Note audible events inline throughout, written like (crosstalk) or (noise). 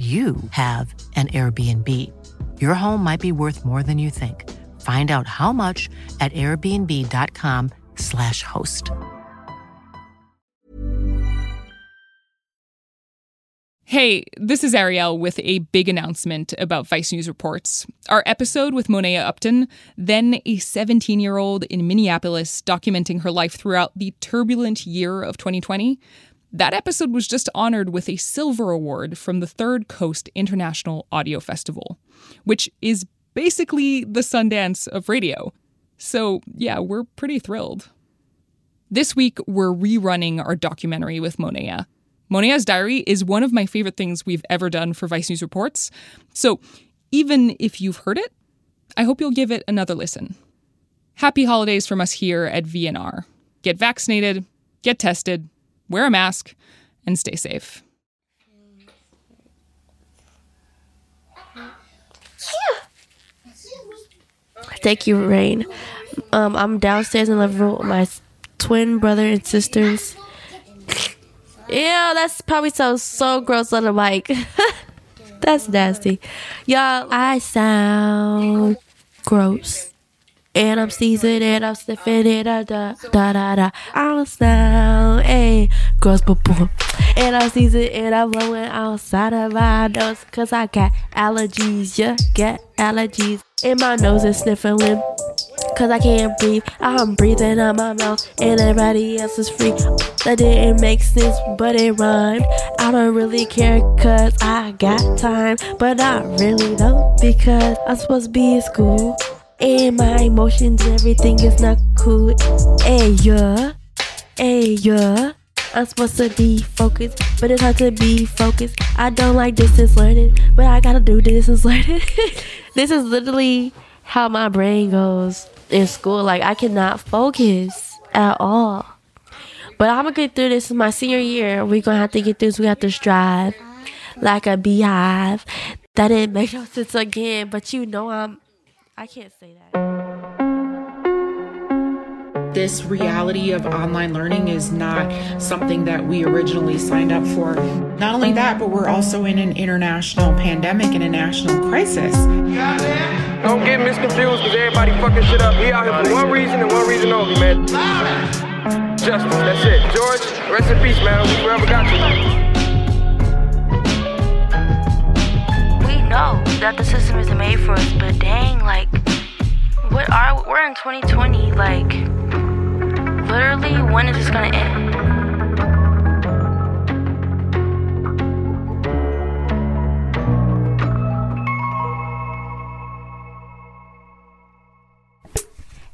you have an Airbnb. Your home might be worth more than you think. Find out how much at airbnb.com/slash host. Hey, this is Arielle with a big announcement about Vice News Reports. Our episode with Monea Upton, then a 17 year old in Minneapolis documenting her life throughout the turbulent year of 2020 that episode was just honored with a silver award from the Third Coast International Audio Festival, which is basically the Sundance of radio. So, yeah, we're pretty thrilled. This week, we're rerunning our documentary with Monea. Monea's diary is one of my favorite things we've ever done for Vice News Reports. So, even if you've heard it, I hope you'll give it another listen. Happy holidays from us here at VNR. Get vaccinated, get tested, wear a mask, and stay safe. Thank you, Rain. Um, I'm downstairs in the room with my twin brother and sisters. Yeah, that's probably sounds so gross on the mic. (laughs) that's nasty. Y'all, I sound gross and I'm seasoned and I'm sniffing it, da da da da da. I'm sound a gross bubble, and I'm seasoned and I'm blowing outside of my nose, cause I got allergies, yeah, get allergies. And my nose is sniffling, cause I can't breathe. I'm breathing out my mouth, and everybody else is free. That didn't make sense, but it rhymed. I don't really care, cause I got time, but I really don't, because I'm supposed to be in school and my emotions everything is not cool. Hey, yeah, hey, yeah. I'm supposed to be focused, but it's hard to be focused. I don't like distance learning, but I gotta do distance (laughs) learning. this is literally how my brain goes in school. Like, I cannot focus at all. But I'm gonna get through this. my senior year. We're gonna have to get through this. We have to strive like a beehive. That didn't make no sense again, but you know I'm I can't say that. This reality of online learning is not something that we originally signed up for. Not only that, but we're also in an international pandemic and a national crisis. Don't get misconfused because everybody fucking shit up. We out here for one reason and one reason only, man. Justice, that's it. George, rest in peace, man. We forever got you. Know that the system isn't made for us, but dang, like, what are we're in 2020? Like, literally, when is this gonna end?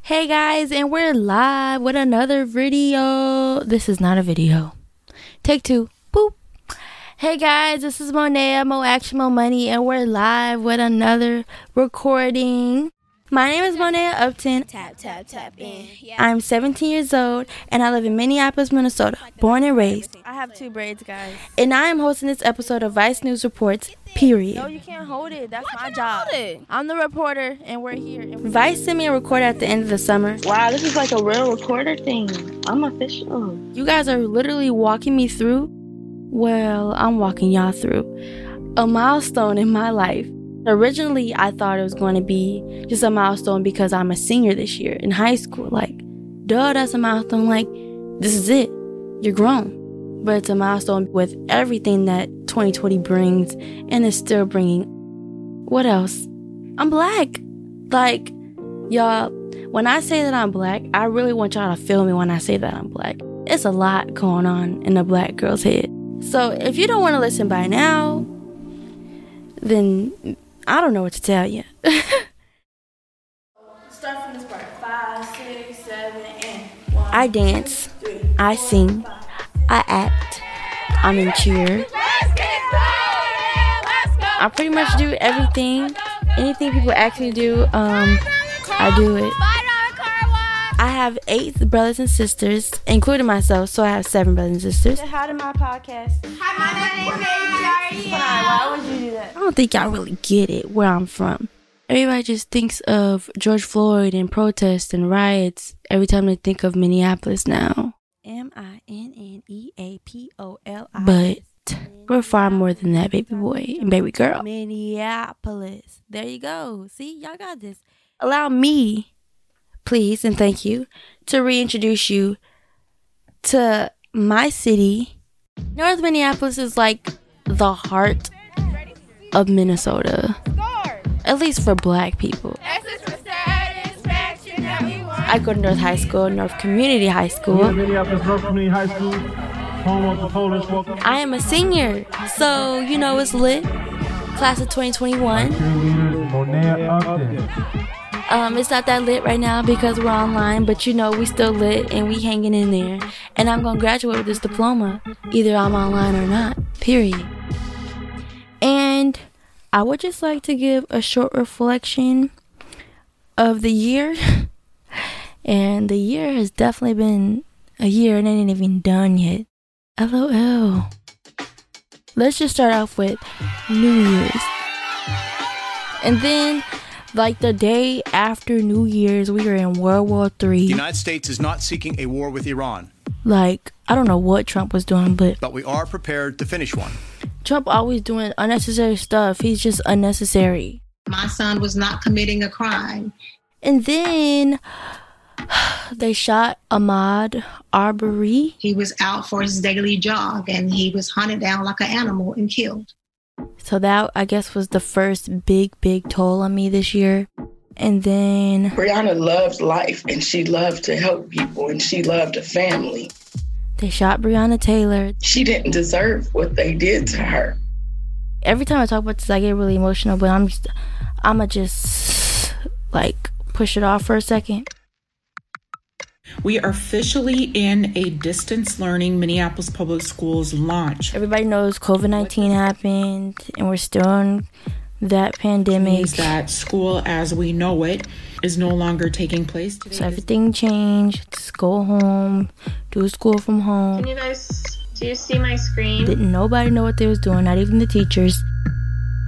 Hey guys, and we're live with another video. This is not a video. Take two. Boop. Hey guys, this is Monea, Mo Action, Mo Money, and we're live with another recording. My name is Monea Upton. Tap, tap, tap in. Yeah. I'm 17 years old and I live in Minneapolis, Minnesota, born and raised. I have two braids, guys. And I am hosting this episode of Vice News Reports, period. No, you can't hold it. That's my job. I'm the reporter and we're here. Vice sent me a recorder at the end of the summer. Wow, this is like a real recorder thing. I'm official. You guys are literally walking me through well, I'm walking y'all through a milestone in my life. Originally, I thought it was going to be just a milestone because I'm a senior this year in high school. Like, duh, that's a milestone. Like, this is it. You're grown. But it's a milestone with everything that 2020 brings and is still bringing. What else? I'm black. Like, y'all, when I say that I'm black, I really want y'all to feel me when I say that I'm black. It's a lot going on in a black girl's head. So if you don't want to listen by now, then I don't know what to tell you. Start from this part. Five, six, seven, and one, I dance. Two, three, I sing. Five. I act. I'm in cheer. Let's get started. Let's go. I pretty much do everything. Anything people ask me to do, um, I do it. I have eight brothers and sisters, including myself, so I have seven brothers and sisters. Hi to my podcast. Hi, my name is Why would you do that? I don't think y'all really get it where I'm from. Everybody just thinks of George Floyd and protests and riots every time they think of Minneapolis now. M I N N E A P O L I. But we're far more than that, baby boy and baby girl. Minneapolis. There you go. See, y'all got this. Allow me, please, and thank you, to reintroduce you to my city. North Minneapolis is like the heart of Minnesota. At least for black people. I go to North High School, North Community High School. Minneapolis North Community High School, home of the Polish welcome. I am a senior, so you know it's lit. Class of 2021. Um, it's not that lit right now because we're online, but you know we still lit and we hanging in there. And I'm gonna graduate with this diploma, either I'm online or not. Period. And I would just like to give a short reflection of the year. (laughs) And the year has definitely been a year and it ain't even done yet. LOL. Let's just start off with New Year's. And then, like the day after New Year's, we were in World War Three. The United States is not seeking a war with Iran, Like, I don't know what Trump was doing, but but we are prepared to finish one. Trump always doing unnecessary stuff. He's just unnecessary. My son was not committing a crime. And then (sighs) they shot Ahmaud Arbery. He was out for his daily jog and he was hunted down like an animal and killed. So that I guess was the first big, big toll on me this year. And then Breonna loved life and she loved to help people and she loved a family. they shot Breonna Taylor. She didn't deserve what they did to her. Every time I talk about this, I get really emotional, but I'm just, I'ma just like push it off for a second. We are officially in a distance learning Minneapolis Public Schools launch. Everybody knows COVID 19 happened and we're still in that pandemic. means that school as we know it is no longer taking place today. So everything changed. Just go home, do school from home. Can you guys do you see my screen? Didn't nobody know what they was doing, not even the teachers.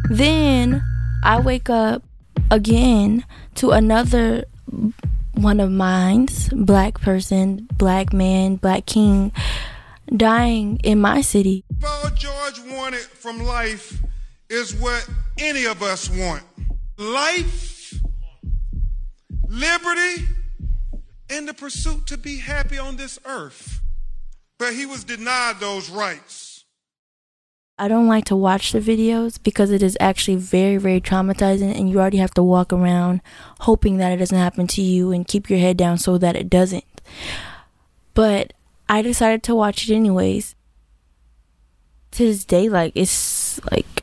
Then I wake up again to another one of mine's black person, black man, black king dying in my city. All George wanted from life is what any of us want life, liberty, and the pursuit to be happy on this earth. But he was denied those rights. I don't like to watch the videos because it is actually very, very traumatizing, and you already have to walk around hoping that it doesn't happen to you and keep your head down so that it doesn't. But I decided to watch it anyways. To this day, like, it's like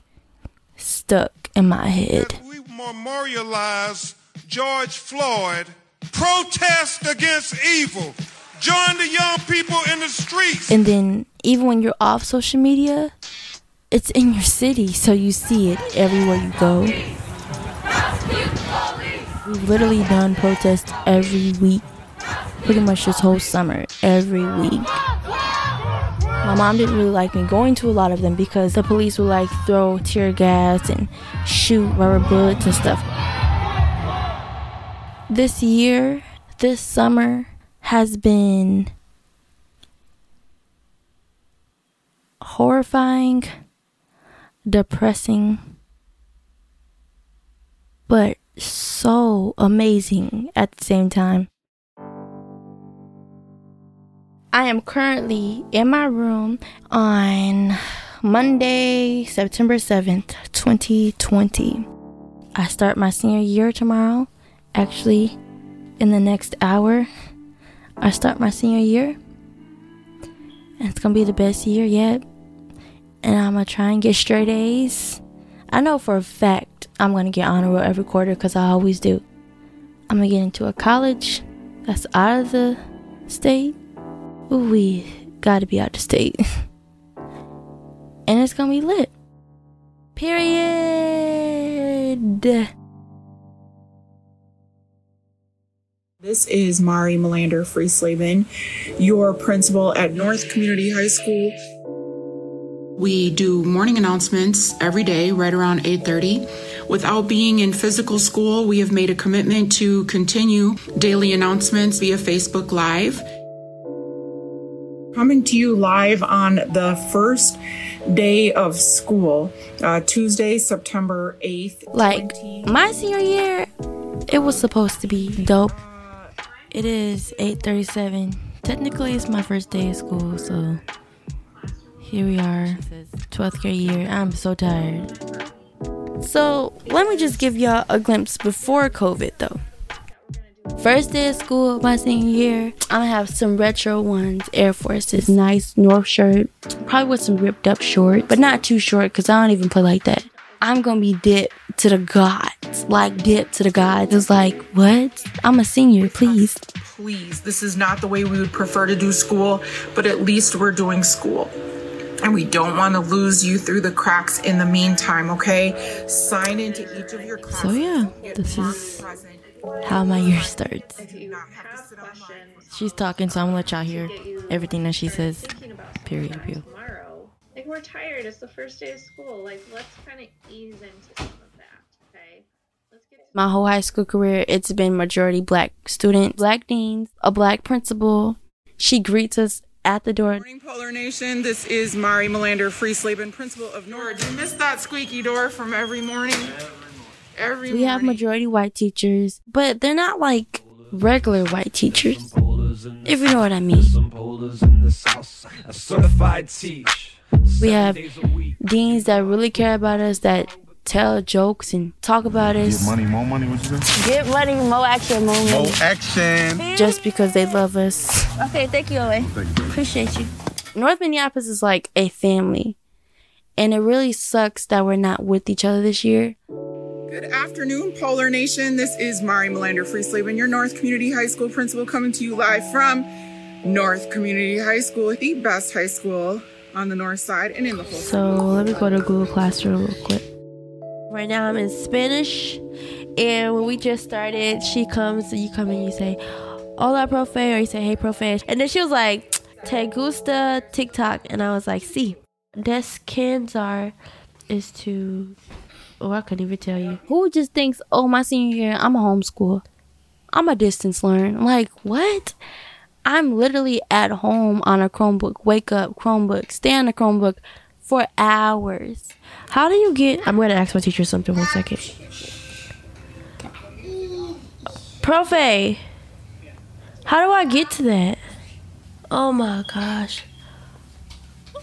stuck in my head. We memorialize George Floyd, protest against evil, join the young people in the streets. And then, even when you're off social media, it's in your city, so you see it everywhere you go. We've literally done protests every week, pretty much this whole summer, every week. My mom didn't really like me going to a lot of them because the police would like throw tear gas and shoot rubber bullets and stuff. This year, this summer, has been horrifying, depressing, but so amazing at the same time. I am currently in my room on Monday, September 7th, 2020. I start my senior year tomorrow. Actually, in the next hour, I start my senior year. And it's gonna be the best year yet. And I'm gonna try and get straight A's. I know for a fact I'm gonna get honor roll every quarter because I always do. I'm gonna get into a college that's out of the state. Ooh, we gotta be out the state. (laughs) and it's gonna be lit. Period. This is Mari Melander Friesleben, your principal at North Community High School. We do morning announcements every day right around 8:30. Without being in physical school, we have made a commitment to continue daily announcements via Facebook Live. Coming to you live on the first day of school, uh, Tuesday, September 8th. Like my senior year, it was supposed to be dope. It is 8:37. Technically, it's my first day of school, so here we are, 12th grade year. I'm so tired. So, let me just give y'all a glimpse before COVID though. First day of school, my senior year, I'm gonna have some retro ones, Air Forces, nice North shirt, probably with some ripped up shorts, but not too short because I don't even play like that. I'm gonna be dipped to the gods, like dipped to the gods. It's like, what? I'm a senior, please. Please, this is not the way we would prefer to do school, but at least we're doing school. And we don't want to lose you through the cracks in the meantime, okay? Sign into each of your classes. So yeah, this is how my year starts. She's talking, so I'm gonna let y'all hear everything that she says. Period. Period. Tomorrow, like we're tired. It's the first day of school. Like let's kind of ease into some of that. Okay. My whole high school career, it's been majority black students, black deans, a black principal. She greets us at the door. Morning, Polar Nation. This is Mari Melander Friesleben, principal of Nora. Do you miss that squeaky door from every morning? Every morning. We have majority white teachers, but they're not like regular white teachers. If you know what I mean. Certified teach. We have deans that really care about us, that tell jokes and talk about us. Get money, more money, what you say? Get money, more action, more money. More action. Just because they love us. Okay, thank you, Owen. Appreciate you. North Minneapolis is like a family. And it really sucks that we're not with each other this year. Good afternoon, Polar Nation. This is Mari Melander Friesleben, your North Community High School principal, coming to you live from North Community High School, the best high school on the north side and in the whole So let me go to Google Classroom real quick. Right now I'm in Spanish, and when we just started, she comes you come and you say, "Hola, profe," or you say, "Hey, profe," and then she was like, "Te gusta TikTok?" And I was like, See, "Sí." Descansar is to, oh, I couldn't even tell you. Who just thinks, "Oh, my senior year, I'm a homeschool, I'm a distance learn"? Like what? I'm literally at home on a Chromebook. Wake up, Chromebook. Stay on the Chromebook for hours. How do you get? I'm gonna ask my teacher something. One second. Profe, how do I get to that? Oh my gosh.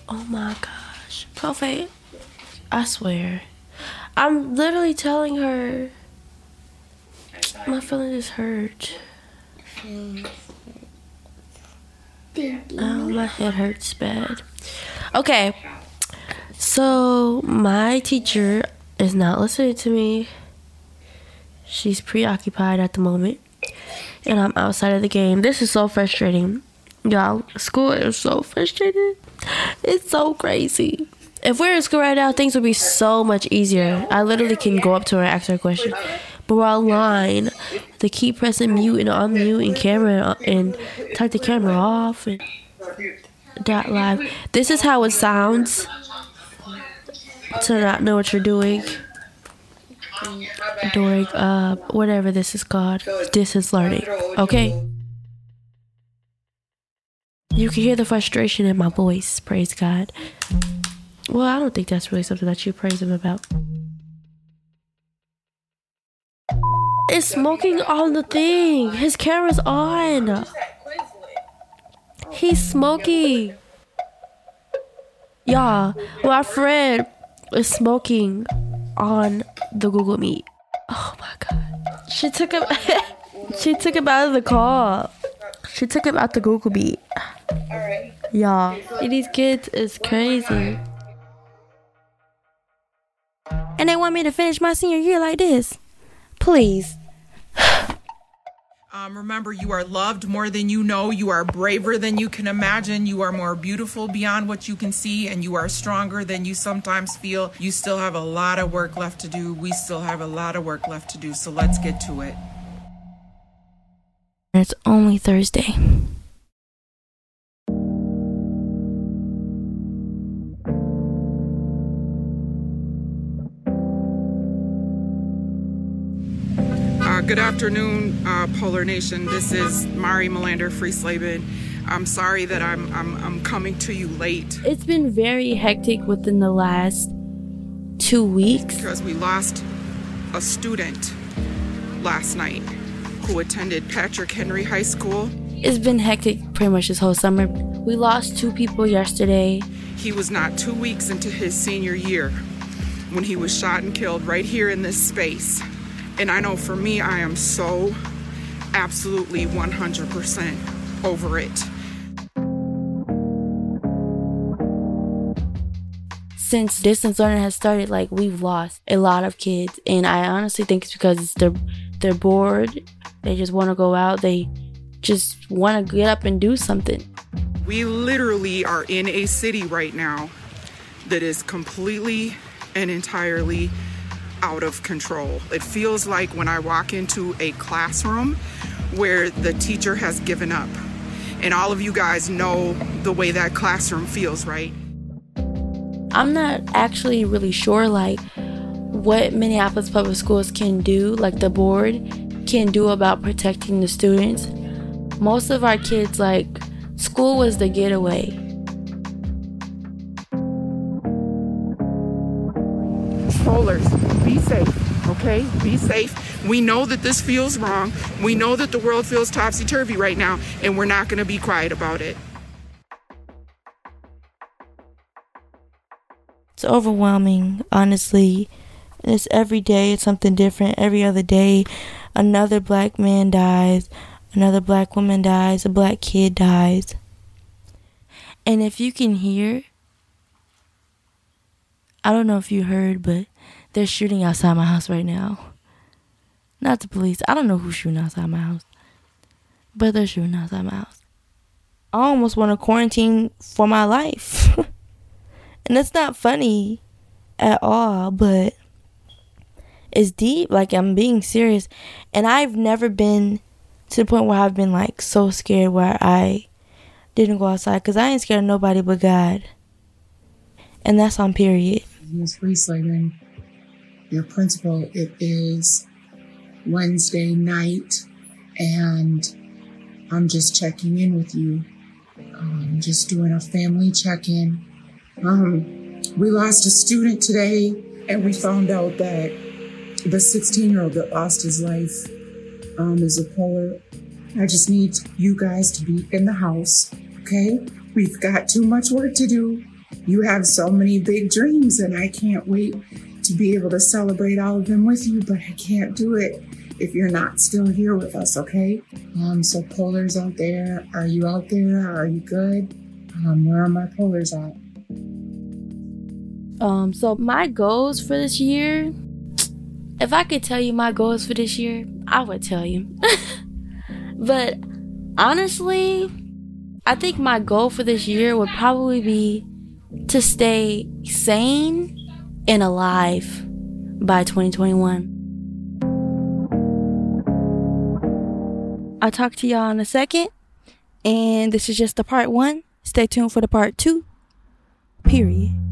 Oh my gosh. Profe, I swear. I'm literally telling her my feeling is hurt. Oh, my head hurts bad. Okay. So, my teacher is not listening to me. She's preoccupied at the moment. And I'm outside of the game. This is so frustrating. Y'all, school is so frustrating. It's so crazy. If we're in school right now, things would be so much easier. I literally can go up to her and ask her a question. But we're online. They keep pressing mute and unmute and camera and turn the camera off and dot live. This is how it sounds to not know what you're doing during uh whatever this is called distance learning. Okay. You can hear the frustration in my voice. Praise God. Well, I don't think that's really something that you praise him about. It's smoking on the thing. His camera's on. He's smoking. Y'all, my friend is smoking on the Google Meet. Oh my god. She took him (laughs) she took him out of the call. She took him out the Google Meet. Y'all. These kids is crazy. And they want me to finish my senior year like this. Please. (sighs) Um, remember, you are loved more than you know. You are braver than you can imagine. You are more beautiful beyond what you can see, and you are stronger than you sometimes feel. You still have a lot of work left to do. We still have a lot of work left to do, so let's get to it. It's only Thursday. Good afternoon, uh, Polar Nation. This is Mari Melander Friesleben. I'm sorry that I'm, I'm I'm coming to you late It's been very hectic within the last two weeks. because we lost a student last night who attended Patrick Henry High School. It's been hectic pretty much this whole summer. We lost two people yesterday. He was not two weeks into his senior year when he was shot and killed right here in this space. And I know for me, I am so absolutely 100% over it. Since distance learning has started, like we've lost a lot of kids, and I honestly think it's because they're they're bored. They just want to go out. They just want to get up and do something. We literally are in a city right now that is completely and entirely out of control. It feels like when I walk into a classroom where the teacher has given up. And all of you guys know the way that classroom feels, right? I'm not actually really sure like what Minneapolis Public Schools can do, like the board can do about protecting the students. Most of our kids like school was the getaway. Polars, be safe, okay? Be safe. We know that this feels wrong. We know that the world feels topsy turvy right now, and we're not gonna be quiet about it. It's overwhelming, honestly. It's every day, it's something different. Every other day, another black man dies, another black woman dies, a black kid dies. And if you can hear, I don't know if you heard, but they're shooting outside my house right now. Not the police. I don't know who's shooting outside my house, but they're shooting outside my house. I almost want to quarantine for my life. (laughs) and it's not funny at all, but it's deep. Like I'm being serious, and I've never been to the point where I've been like so scared where I didn't go outside because I ain't scared of nobody but God, and that's on period. Ms. Friesland, your principal, it is Wednesday night, and I'm just checking in with you. Um, just doing a family check in. Um, we lost a student today, and we found out that the 16 year old that lost his life um, is a polar. I just need you guys to be in the house, okay? We've got too much work to do. You have so many big dreams, and I can't wait to be able to celebrate all of them with you, but I can't do it if you're not still here with us, okay? Um, so polars out there, are you out there? Are you good? Um, where are my polars at? Um, so my goals for this year, if I could tell you my goals for this year, I would tell you. (laughs) but honestly, I think my goal for this year would probably be to stay sane and alive by 2021. I'll talk to y'all in a second. And this is just the part one. Stay tuned for the part two. Period.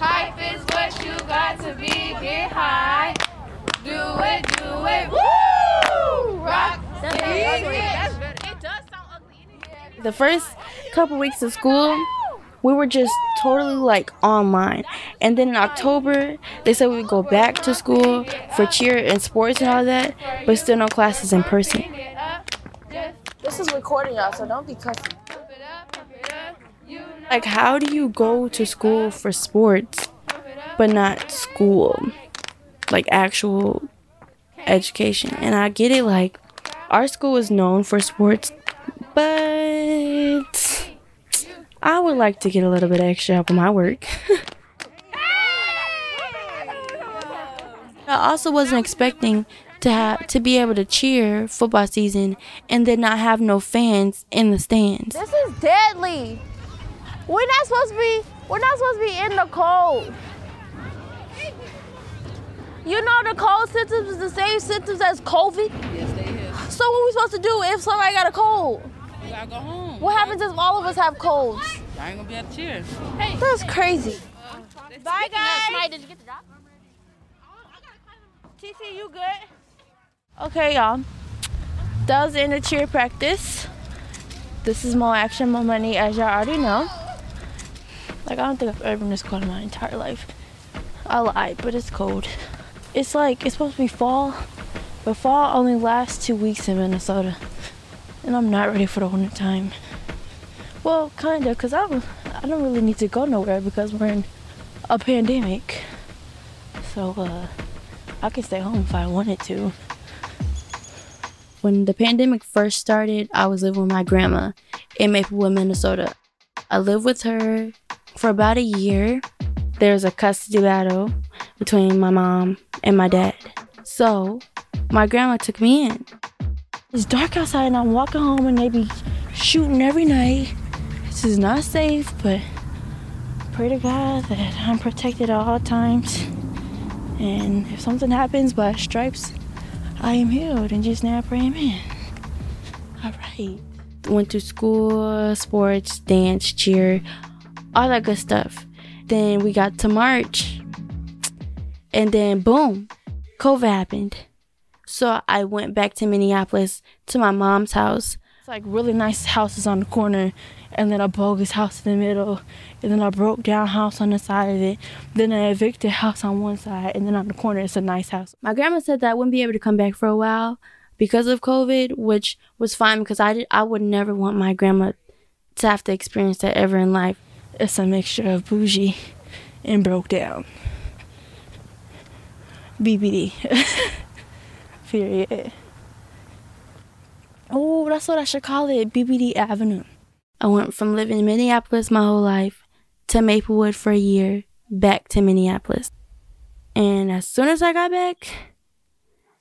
Hype is what you got to be. Get high. Do it, do it. Woo! Rock. The first couple weeks of school, we were just totally like online. And then in October, they said we would go back to school for cheer and sports and all that, but still no classes in person. This is recording y'all, so don't be cussing. Like, how do you go to school for sports, but not school? Like, actual education. And I get it, like, our school is known for sports, but I would like to get a little bit extra help with my work. (laughs) I also wasn't expecting to have to be able to cheer football season and then not have no fans in the stands. This is deadly. We're not supposed to be. We're not supposed to be in the cold. You know the cold symptoms is the same symptoms as COVID. Yes, they is. So what we supposed to do if somebody got a cold? You gotta go home. What happens if all of us have colds? I ain't gonna be able to cheer. Hey, that's crazy. Bye guys. Did you get the job? TC, you good? Okay, y'all. That was in the end of cheer practice. This is more action, more money, as y'all already know. Like, I don't think I've ever been this cold in my entire life. I lied, but it's cold. It's like, it's supposed to be fall, but fall only lasts two weeks in Minnesota. And I'm not ready for the winter time. Well, kinda, cause I don't, I don't really need to go nowhere because we're in a pandemic. So, uh, I could stay home if I wanted to. When the pandemic first started, I was living with my grandma in Maplewood, Minnesota. I lived with her for about a year. There was a custody battle between my mom and my dad. So, my grandma took me in. It's dark outside and I'm walking home and they be shooting every night. This is not safe, but pray to God that I'm protected at all times. And if something happens by stripes, I am healed. And just now, pray, amen. All right. Went to school, sports, dance, cheer, all that good stuff. Then we got to March. And then, boom, COVID happened. So I went back to Minneapolis to my mom's house. It's like really nice houses on the corner, and then a bogus house in the middle, and then a broke down house on the side of it, then an evicted house on one side, and then on the corner it's a nice house. My grandma said that I wouldn't be able to come back for a while because of COVID, which was fine because I did, I would never want my grandma to have to experience that ever in life. It's a mixture of bougie and broke down. BBD. (laughs) Period. Oh, that's what I should call it BBD Avenue. I went from living in Minneapolis my whole life to Maplewood for a year, back to Minneapolis. And as soon as I got back,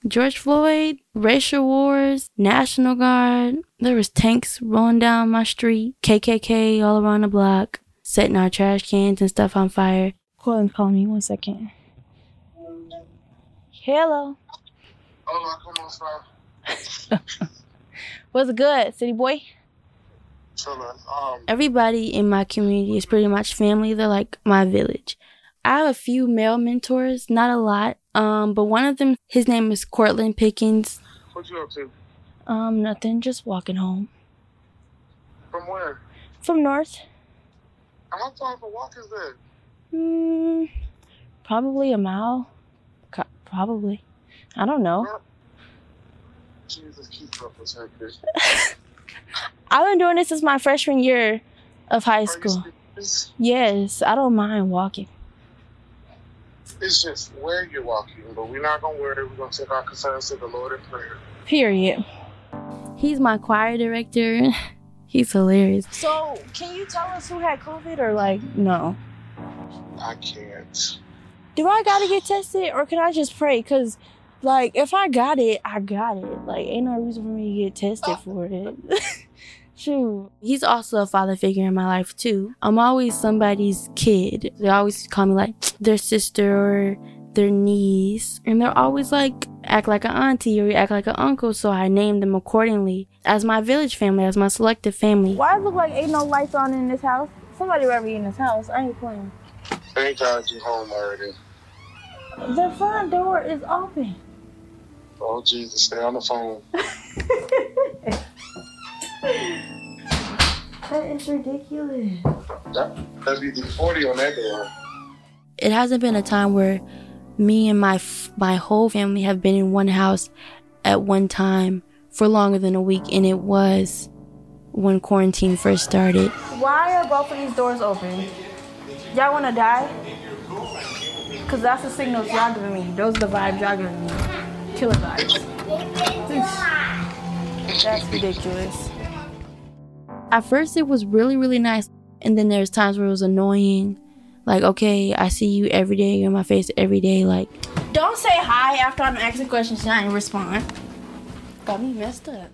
George Floyd, racial wars, National Guard, there was tanks rolling down my street, KKK all around the block, setting our trash cans and stuff on fire. Colin's calling me one second. Hello. Hola, ¿cómo está? What's good, city boy? Chillin'. Um, Everybody in my community is pretty much family. They're like my village. I have a few male mentors, not a lot. Um, but one of them, his name is Cortland Pickens. what you up to? Um, nothing, just walking home. From where? From North. How far of a walk is that? Hmm, probably a mile. Co- Probably. I don't know. Jesus, keep up with her. (laughs) I've been doing this since my freshman year of high school. Yes, I don't mind walking. It's just where you're walking, but we're not gonna worry. We're gonna take our concerns to the Lord in prayer. Period. He's my choir director. (laughs) He's hilarious. So, can you tell us who had COVID or like no? I can't. Do I gotta get tested or can I just pray? Cause like if I got it, I got it. Like ain't no reason for me to get tested oh. for it. (laughs) Shoot. He's also a father figure in my life too. I'm always somebody's kid. They always call me like their sister or their niece. And they're always like, act like an auntie or act like an uncle. So I name them accordingly as my village family, as my selective family. Why it look like ain't no lights on in this house? Somebody ever in this house. I ain't playing. Thank God you home already. The front door is open. Oh Jesus, stay on the phone. (laughs) That is ridiculous. That WD forty on that door. It hasn't been a time where me and my f- my whole family have been in one house at one time for longer than a week, and it was when quarantine first started. Why are both of these doors open? Y'all wanna die? Cause that's the signals y'all giving me. Those are the vibes y'all giving me. Killer vibes. That's ridiculous. At first, it was really, really nice. And then there's times where it was annoying. Like, okay, I see you every day, you're in my face every day. Like, Don't say hi after I'm asking questions and I respond. Got me messed up.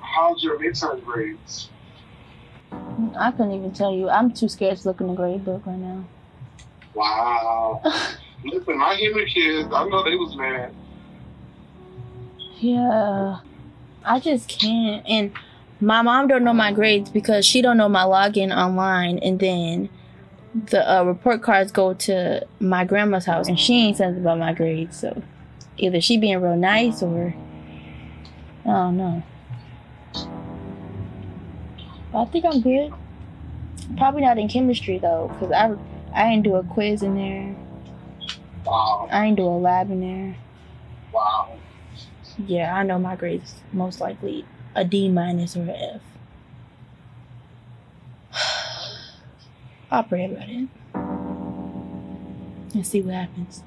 How's your midterm grades? I couldn't even tell you. I'm too scared to look in the grade book right now. Wow. (laughs) Listen, my human kids, I know they was mad. Yeah, I just can't. And my mom don't know my grades because she don't know my login online. And then the uh, report cards go to my grandma's house, and she ain't said about my grades. So either she being real nice or I don't know. But I think I'm good. Probably not in chemistry though, cause I I didn't do a quiz in there. Wow. I didn't do a lab in there. Wow. Yeah, I know my grades most likely a D minus or a F. (sighs) I'll pray about it and see what happens.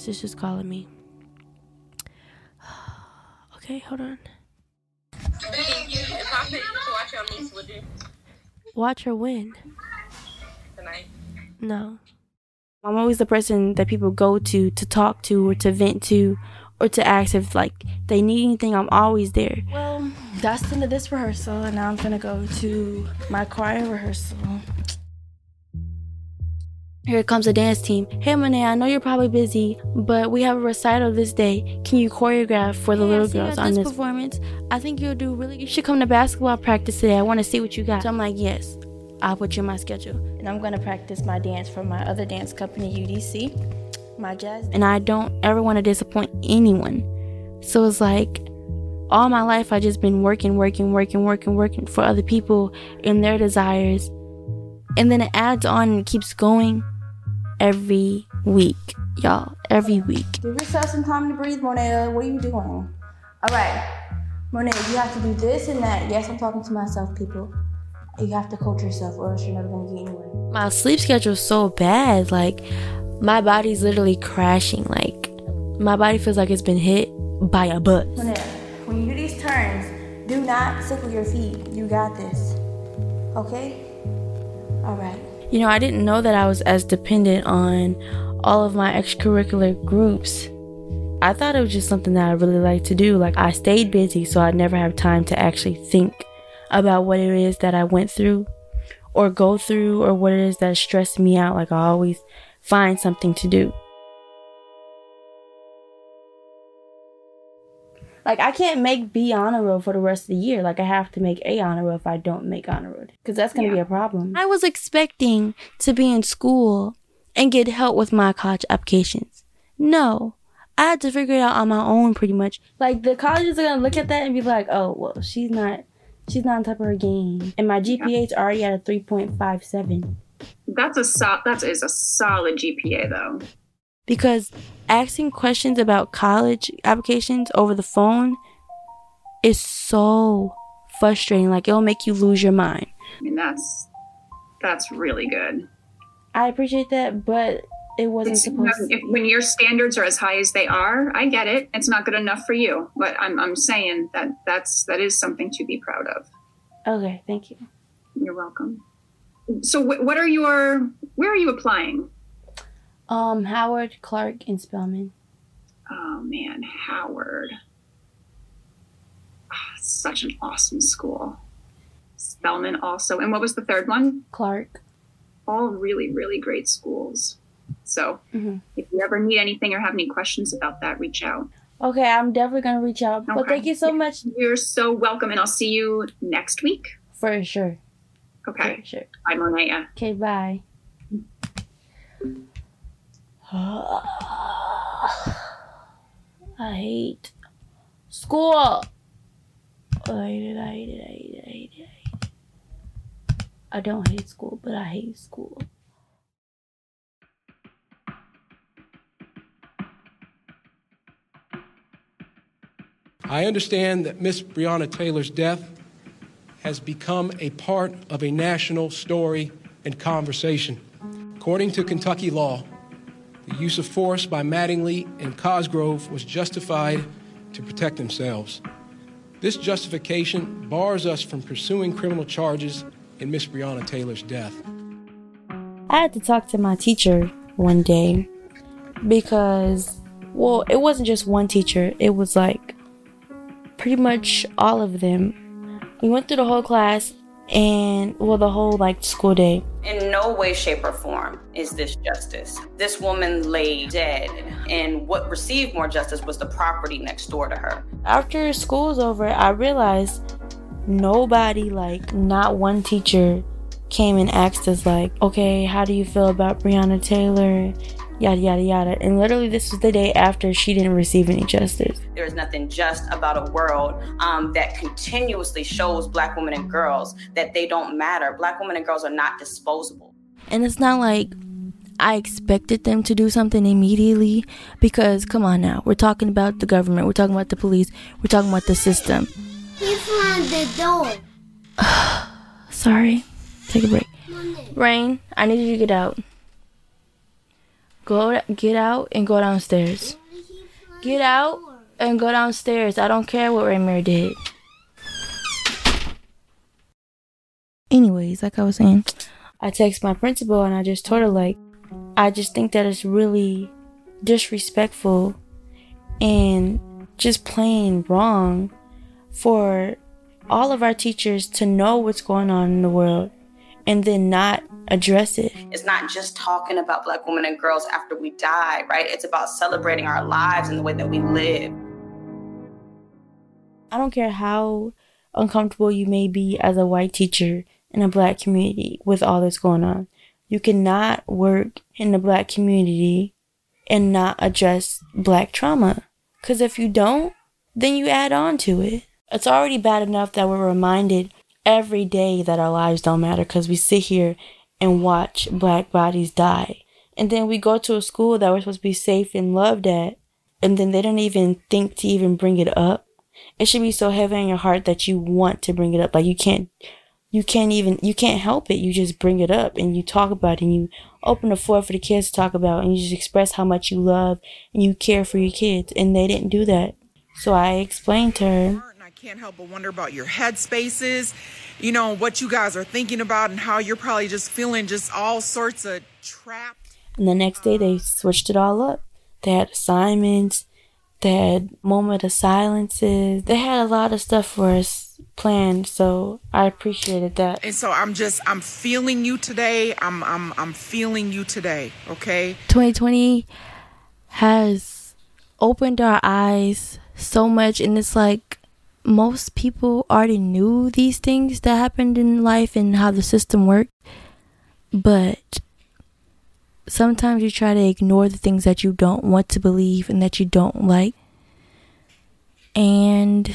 My sister's calling me. (sighs) Okay, hold on. If I paid you to watch your niece, would you? Watch her win. Tonight. No. I'm always the person that people go to to talk to or to vent to or to ask if like they need anything. I'm always there. Well, that's the end of this rehearsal, and now I'm gonna go to my choir rehearsal. Here comes a dance team. Hey Monet, I know you're probably busy, but we have a recital this day. Can you choreograph for the Hey, little girls on this this performance? I think you'll do really. You should come to basketball practice today. I want to see what you got. So I'm like, yes, I'll put you in my schedule. And I'm gonna practice my dance for my other dance company, UDC, my jazz. and I don't ever want to disappoint anyone. So it's like all my life I've just been working, working, working, working, working for other people and their desires. And then it adds on and keeps going every week, y'all. Every week. Give yourself some time to breathe, Monet. What are you doing? All right, Monet, you have to do this and that. Yes, I'm talking to myself, people. You have to coach yourself, or else you're never gonna get anywhere. My sleep schedule is so bad. Like my body's literally crashing. Like my body feels like it's been hit by a bus. Monet, when you do these turns, do not sickle your feet. You got this. Okay? All right. You know, I didn't know that I was as dependent on all of my extracurricular groups. I thought it was just something that I really liked to do. Like, I stayed busy, so I'd never have time to actually think about what it is that I went through or go through or what it is that stressed me out. Like, I always find something to do. Like, I can't make B honor roll for the rest of the year. Like, I have to make A honor roll if I don't make honor roll. Because that's going to be a problem. I was expecting to be in school and get help with my college applications. No. I had to figure it out on my own pretty much. Like the colleges are gonna look at that and be like, oh well she's not she's not on top of her game. And my GPA is already at a three point five seven. That's a so- that is a solid GPA though. Because asking questions about college applications over the phone is so frustrating. Like it'll make you lose your mind. I mean that's that's really good. I appreciate that, but it wasn't It's, supposed if, when your standards are as high as they are, I get it. It's not good enough for you, but I'm I'm saying that that's that is something to be proud of. Okay, thank you. You're welcome. So wh- what are your where are you applying? Um, Howard, Clark, and Spelman. Oh man, Howard. Ah, Such an awesome school. Spelman also. And what was the third one? Clark. All really, really great schools. So Mm-hmm. if you ever need anything or have any questions about that, reach out. Okay, I'm definitely gonna reach out. But Okay. thank you so much. You're so welcome, and I'll see you next week. For sure. Okay. For sure. Bye, Monet. Okay, bye. (sighs) I hate school. I hate it, I hate it, I hate it, I hate it, I hate it. I don't hate school, but I hate school. I understand that Miss Breonna Taylor's death has become a part of a national story and conversation. According to Kentucky law, the use of force by Mattingly and Cosgrove was justified to protect themselves. This justification bars us from pursuing criminal charges in Miss Breonna Taylor's death. I had to talk to my teacher one day because, well, it wasn't just one teacher, it was like pretty much all of them. We went through the whole class and, well, the whole like school day. In no way, shape, or form is this justice. This woman lay dead, and what received more justice was the property next door to her. After school was over, I realized nobody, like, not one teacher came and asked us, like, okay, how do you feel about Breonna Taylor? Yada, yada, yada. And literally, this was the day after she didn't receive any justice. There is nothing just about a world um, that continuously shows black women and girls that they don't matter. Black women and girls are not disposable. And it's not like I expected them to do something immediately because, come on now, we're talking about the government, we're talking about the police, we're talking about the system. He found the door. (sighs) Sorry. Take a break. Rain, I need you to get out. Go, get out and go downstairs. Get out and go downstairs. I don't care what Raymir did. Anyways, like I was saying, I text my principal and I just told her like, I just think that it's really disrespectful and just plain wrong for all of our teachers to know what's going on in the world and then not address it. It's not just talking about black women and girls after we die, right? It's about celebrating our lives and the way that we live. I don't care how uncomfortable you may be as a white teacher in a black community with all that's going on. You cannot work in the black community and not address black trauma. Because if you don't, then you add on to it. It's already bad enough that we're reminded every day that our lives don't matter because we sit here and watch black bodies die. And then we go to a school that we're supposed to be safe and loved at, and then they don't even think to even bring it up. It should be so heavy on your heart that you want to bring it up. Like you can't, you can't even, you can't help it. You just bring it up and you talk about it and you open the floor for the kids to talk about and you just express how much you love and you care for your kids. And they didn't do that. So I explained to her. I can't help but wonder about your head spaces, you know, what you guys are thinking about and how you're probably just feeling just all sorts of trapped. And the next day they switched it all up. They had assignments, they had moment of silences. They had a lot of stuff for us planned, so I appreciated that. And so I'm just I'm feeling you today. I'm I'm I'm feeling you today, okay? 2020 has opened our eyes so much and it's like most people already knew these things that happened in life and how the system worked but sometimes you try to ignore the things that you don't want to believe and that you don't like and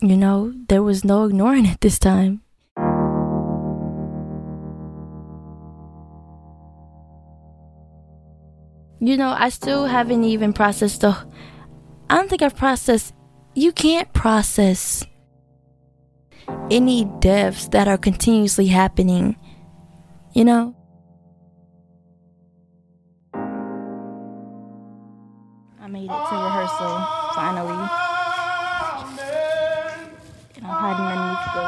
you know there was no ignoring it this time you know, I still haven't even processed the. I don't think I've processed. You can't process any deaths that are continuously happening. You know? I made it to rehearsal, finally. And I'm hiding underneath the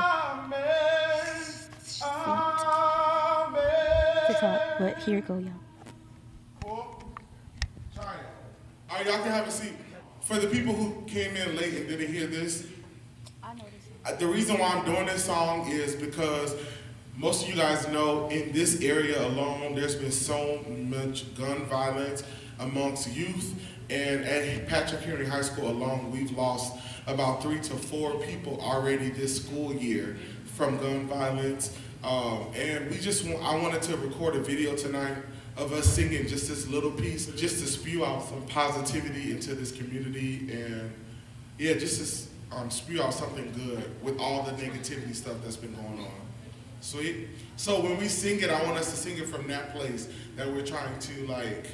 seat to talk, but here go, y'all. All right, y'all can have a seat. For the people who came in late and didn't hear this, the reason why I'm doing this song is because most of you guys know in this area alone, there's been so much gun violence amongst youth And at Patrick Henry High School alone, we've lost about three to four people already this school year from gun violence. Um, and we just want, I wanted to record a video tonight of us singing just this little piece, just to spew out some positivity into this community and yeah, just to um, spew out something good with all the negativity stuff that's been going on. Sweet. So when we sing it, I want us to sing it from that place that we're trying to like.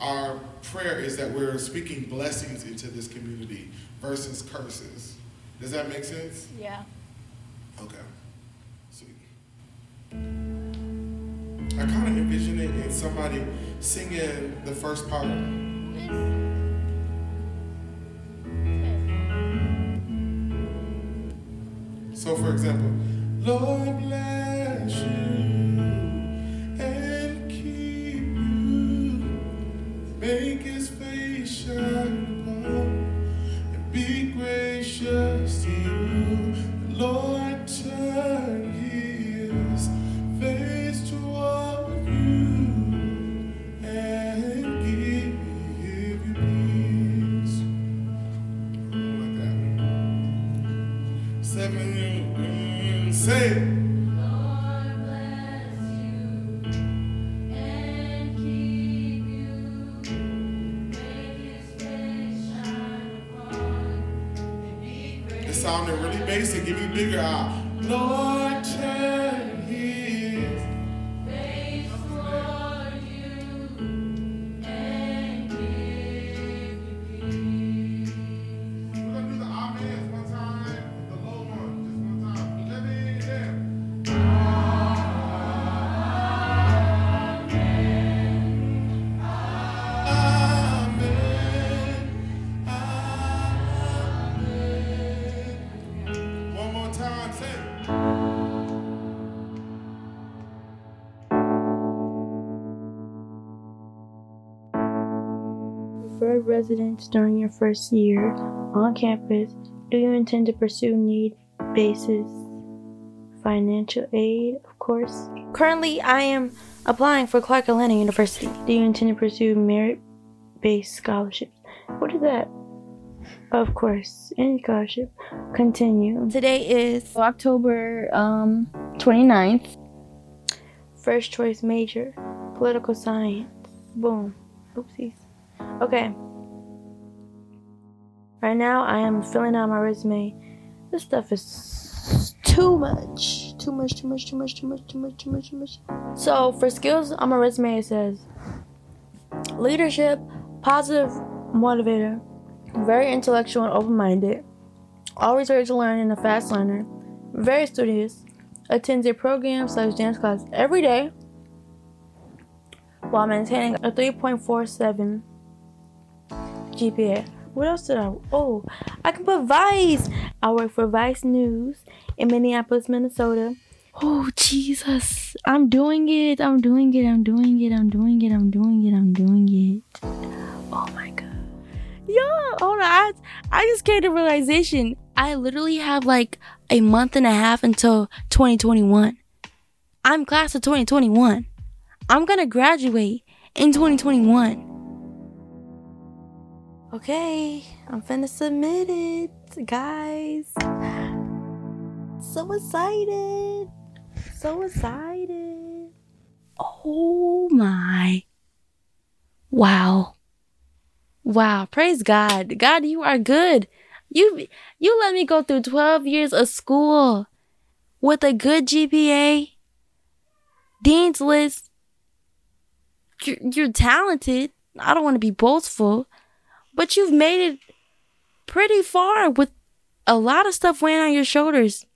Our prayer is that we're speaking blessings into this community versus curses. Does that make sense? Yeah. Okay. Sweet. I kind of envision it in somebody singing the first part. So, for example, Lord bless you and keep you, make his face shine For residents during your first year on campus, do you intend to pursue need basis financial aid, of course? Currently, I am applying for Clark Atlanta University. Do you intend to pursue merit based scholarships? What is that? Of course, any scholarship. Continue. Today is October um 29th. first choice major, political science. Boom. Oopsies. Okay. Right now, I am filling out my resume. This stuff is too much. Too much, too much, too much, too much, too much, too much, too much. So, for skills on my resume, it says leadership, positive motivator, very intellectual and open minded, always ready to learn and a fast learner, very studious, attends a program slash dance class every day while maintaining a 3.47 GPA. What else did I? Oh, I can put Vice. I work for Vice News in Minneapolis, Minnesota. Oh, Jesus. I'm doing it. I'm doing it. I'm doing it. I'm doing it. I'm doing it. I'm doing it. Oh my God. Yo, hold on. I, I just came to realization. I literally have like a month and a half until 2021. I'm class of 2021. I'm gonna graduate in 2021. Okay, I'm finna submit it, guys. So excited. So excited. Oh my. Wow. Wow, praise God. God, you are good. You you let me go through 12 years of school with a good GPA. Dean's list. You're, you're talented. I don't want to be boastful, but you've made it pretty far with a lot of stuff weighing on your shoulders.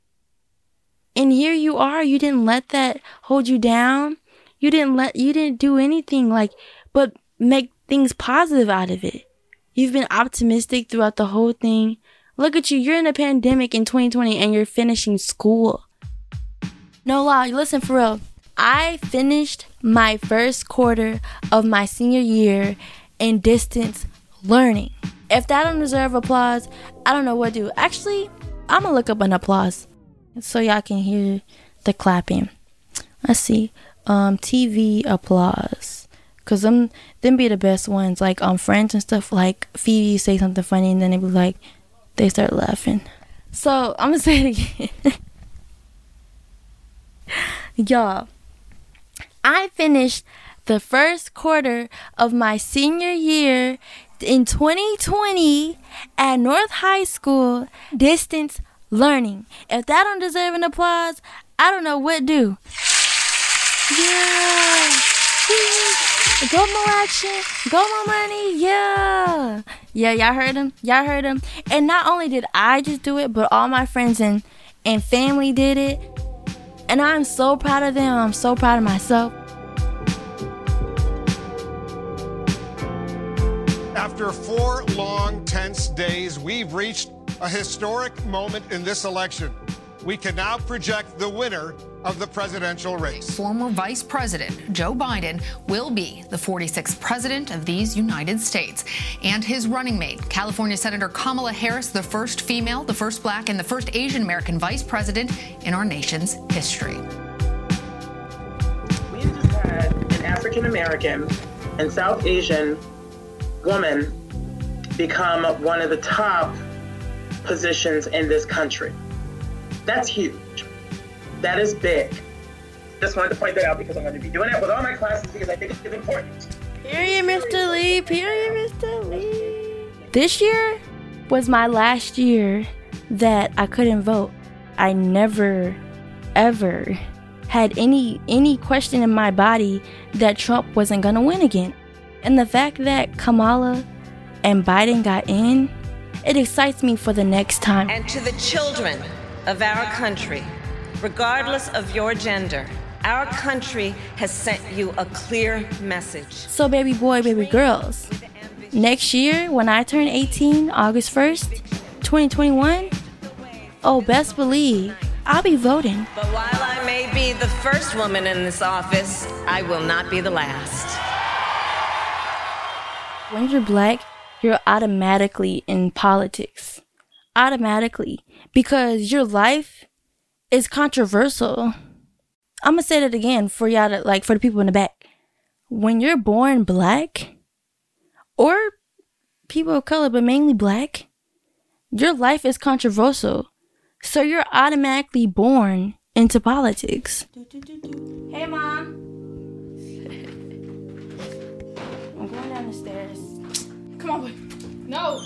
And here you are. You didn't let that hold you down. You didn't let you didn't do anything like but make things positive out of it. You've been optimistic throughout the whole thing. Look at you. You're in a pandemic in 2020 and you're finishing school. No lie. Listen for real. I finished my first quarter of my senior year in distance learning. If that don't deserve applause, I don't know what do. Actually, I'm gonna look up an applause so y'all can hear the clapping. Let's see. Um, TV applause. Cause them them be the best ones. Like on Friends and stuff. Like Phoebe say something funny and then they be like, they start laughing. So I'm gonna (laughs) say it again. (laughs) Y'all, I finished the first quarter of my senior year in 2020 at North High School distance learning. If that don't deserve an applause, I don't know what do. Yeah. Go more action, go more money, yeah. Yeah, y'all heard him. Y'all heard him. And not only did I just do it, but all my friends and and family did it. And I'm so proud of them. I'm so proud of myself. After four long, tense days, we've reached a historic moment in this election. We can now project the winner of the presidential race. Former Vice President Joe Biden will be the 46th president of these United States. And his running mate, California Senator Kamala Harris, the first female, the first black, and the first Asian American vice president in our nation's history. We have just had an African American and South Asian woman become one of the top positions in this country. That's huge. That is big. Just wanted to point that out because I'm going to be doing it with all my classes because I think it is important. Period, Mr. Lee. Period, Mr. Lee. This year was my last year that I couldn't vote. I never, ever had any any question in my body that Trump wasn't gonna win again. And the fact that Kamala and Biden got in, it excites me for the next time. And to the children of our country, regardless of your gender, our country has sent you a clear message. So, baby boy, baby girls, next year when I turn 18, August 1st, 2021, oh, best believe I'll be voting. But while I may be the first woman in this office, I will not be the last. When you're black, you're automatically in politics. Automatically. Because your life is controversial. I'm gonna say that again for y'all to, like, for the people in the back. When you're born black, or people of color, but mainly black, your life is controversial. So you're automatically born into politics. Hey, mom. Stairs. Come on, boy. No.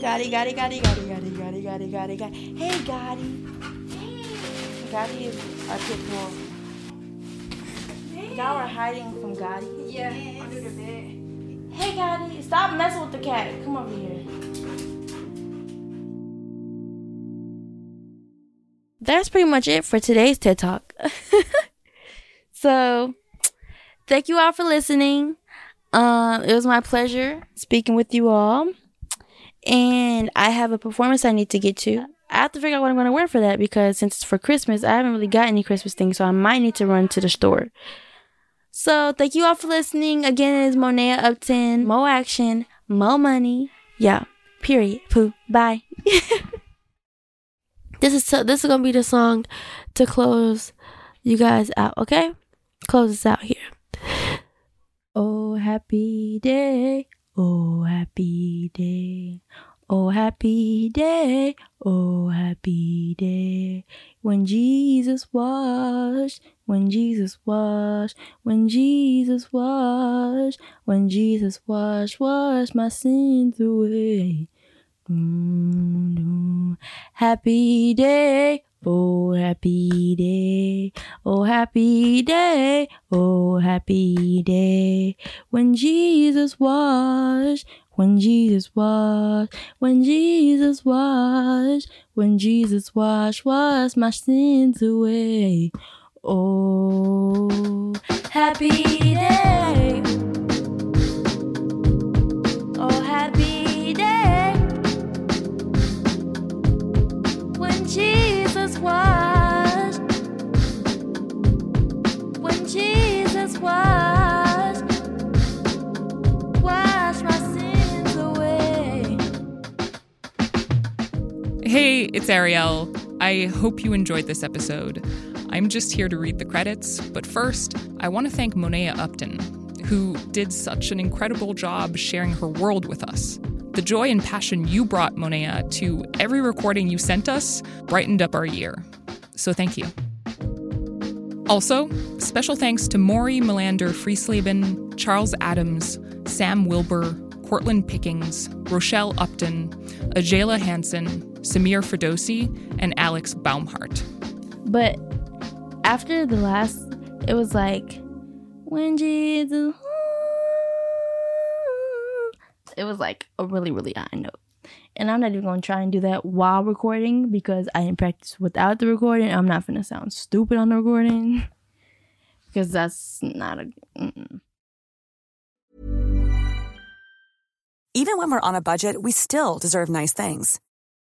Gotti, Gotti, Gotti, Gotti, Gotti, Gotti, Gotti, Gotti, Gotti. Hey, Gotti. Gotti is a pit bull. Y'all are hiding from Gotti? Yeah, under the bed. Hey, Gotti, stop messing with the cat. Come over here. That's pretty much it for today's TED Talk. (laughs) so, thank you all for listening. Um, it was my pleasure speaking with you all. And I have a performance I need to get to. I have to figure out what I'm going to wear for that because since it's for Christmas, I haven't really got any Christmas things, so I might need to run to the store. So thank you all for listening. Again, it is Monea Upton. Mo action, mo money. Yeah. Period. Pooh. Bye. (laughs) this is so, this is gonna be the song to close you guys out. Okay, close us out here. Oh happy day. Oh happy day. Oh happy day. Oh happy day. When Jesus washed, when Jesus washed, when Jesus washed, when Jesus washed, washed my sins away. Mm, Happy day, oh happy day, oh happy day, oh happy day. When Jesus washed, when Jesus washed, when Jesus washed, when Jesus washed, washed my sins away. Oh, happy day. It's Arielle. I hope you enjoyed this episode. I'm just here to read the credits, but first, I want to thank Monea Upton, who did such an incredible job sharing her world with us. The joy and passion you brought, Monea, to every recording you sent us brightened up our year. So thank you. Also, special thanks to Maury Melander Friesleben, Charles Adams, Sam Wilbur, Cortland Pickings, Rochelle Upton, Ajayla Hansen, Samir Ferdowsi, and Alex Baumhart. But after the last, it was like, when Jesus. It was like a really, really high note. And I'm not even going to try and do that while recording because I didn't practice without the recording. I'm not going to sound stupid on the recording (laughs) because that's not a. Mm-mm. Even when we're on a budget, we still deserve nice things.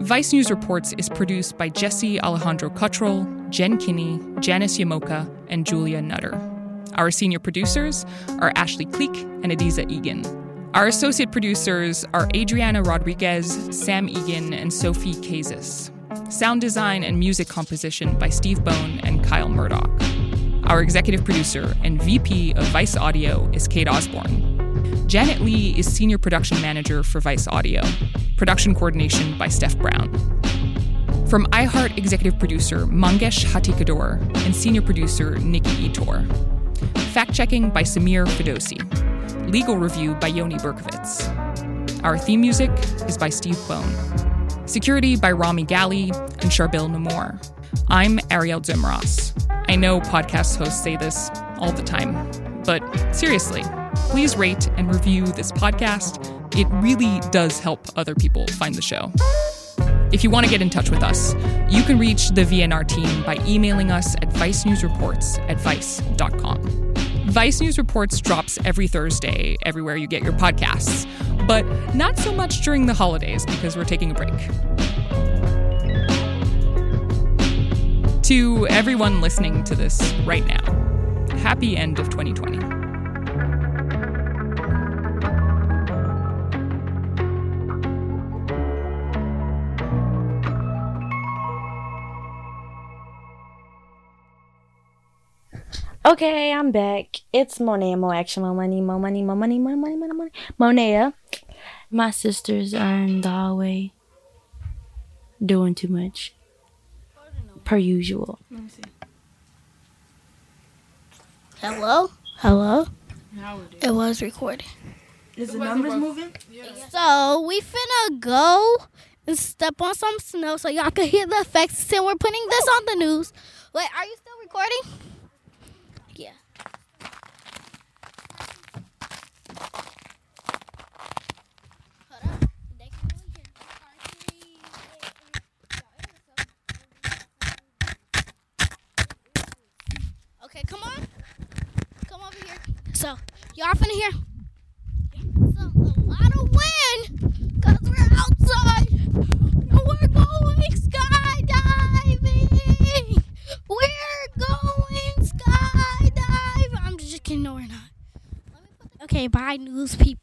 Vice News Reports is produced by Jesse Alejandro Cottrell, Jen Kinney, Janice Llamoca, and Julia Nutter. Our senior producers are Ashley Cleek and Adizah Eghan. Our associate producers are Adriana Rodriguez, Sam Egan, and Sophie Kazis. Sound design and music composition by Steve Bone and Kyle Murdoch. Our executive producer and VP of Vice Audio is Kate Osborne. Janet Lee is senior production manager for Vice Audio. Production coordination by Steph Brown. From iHeart executive producer Mangesh Hattikudur and senior producer Nikki Ettore. Fact checking by Samir Ferdowsi. Legal review by Yoni Berkovitz. Our theme music is by Steve Bone. Security by Rami Gali and Sharbil Namor. I'm Arielle Duhaime-Ross. I know podcast hosts say this all the time, but seriously, please rate and review this podcast. It really does help other people find the show. If you want to get in touch with us, you can reach the VNR team by emailing us at vicenewsreports at vice.com. Vice News Reports drops every Thursday everywhere you get your podcasts, but not so much during the holidays because we're taking a break. To everyone listening to this right now, happy end of 2020. Okay, I'm back. It's Monea, Mo Action, Mo Money, Mo Money, Mo Money, Mo Money, Mo Money, Monea. Uh, my sisters are in the hallway doing too much. Per usual. Hello? Hello? How It was recording. Is the numbers moving? So we finna go and step on some snow so y'all can hear the effects. And we're putting this on the news. Wait, are you still recording? Yeah. Okay, come on. Come over here. So, y'all finna hear. So, a lot of wind because we're outside. We're going skydiving. We're going skydiving. I'm just kidding. No, we're not. Okay, bye, news people.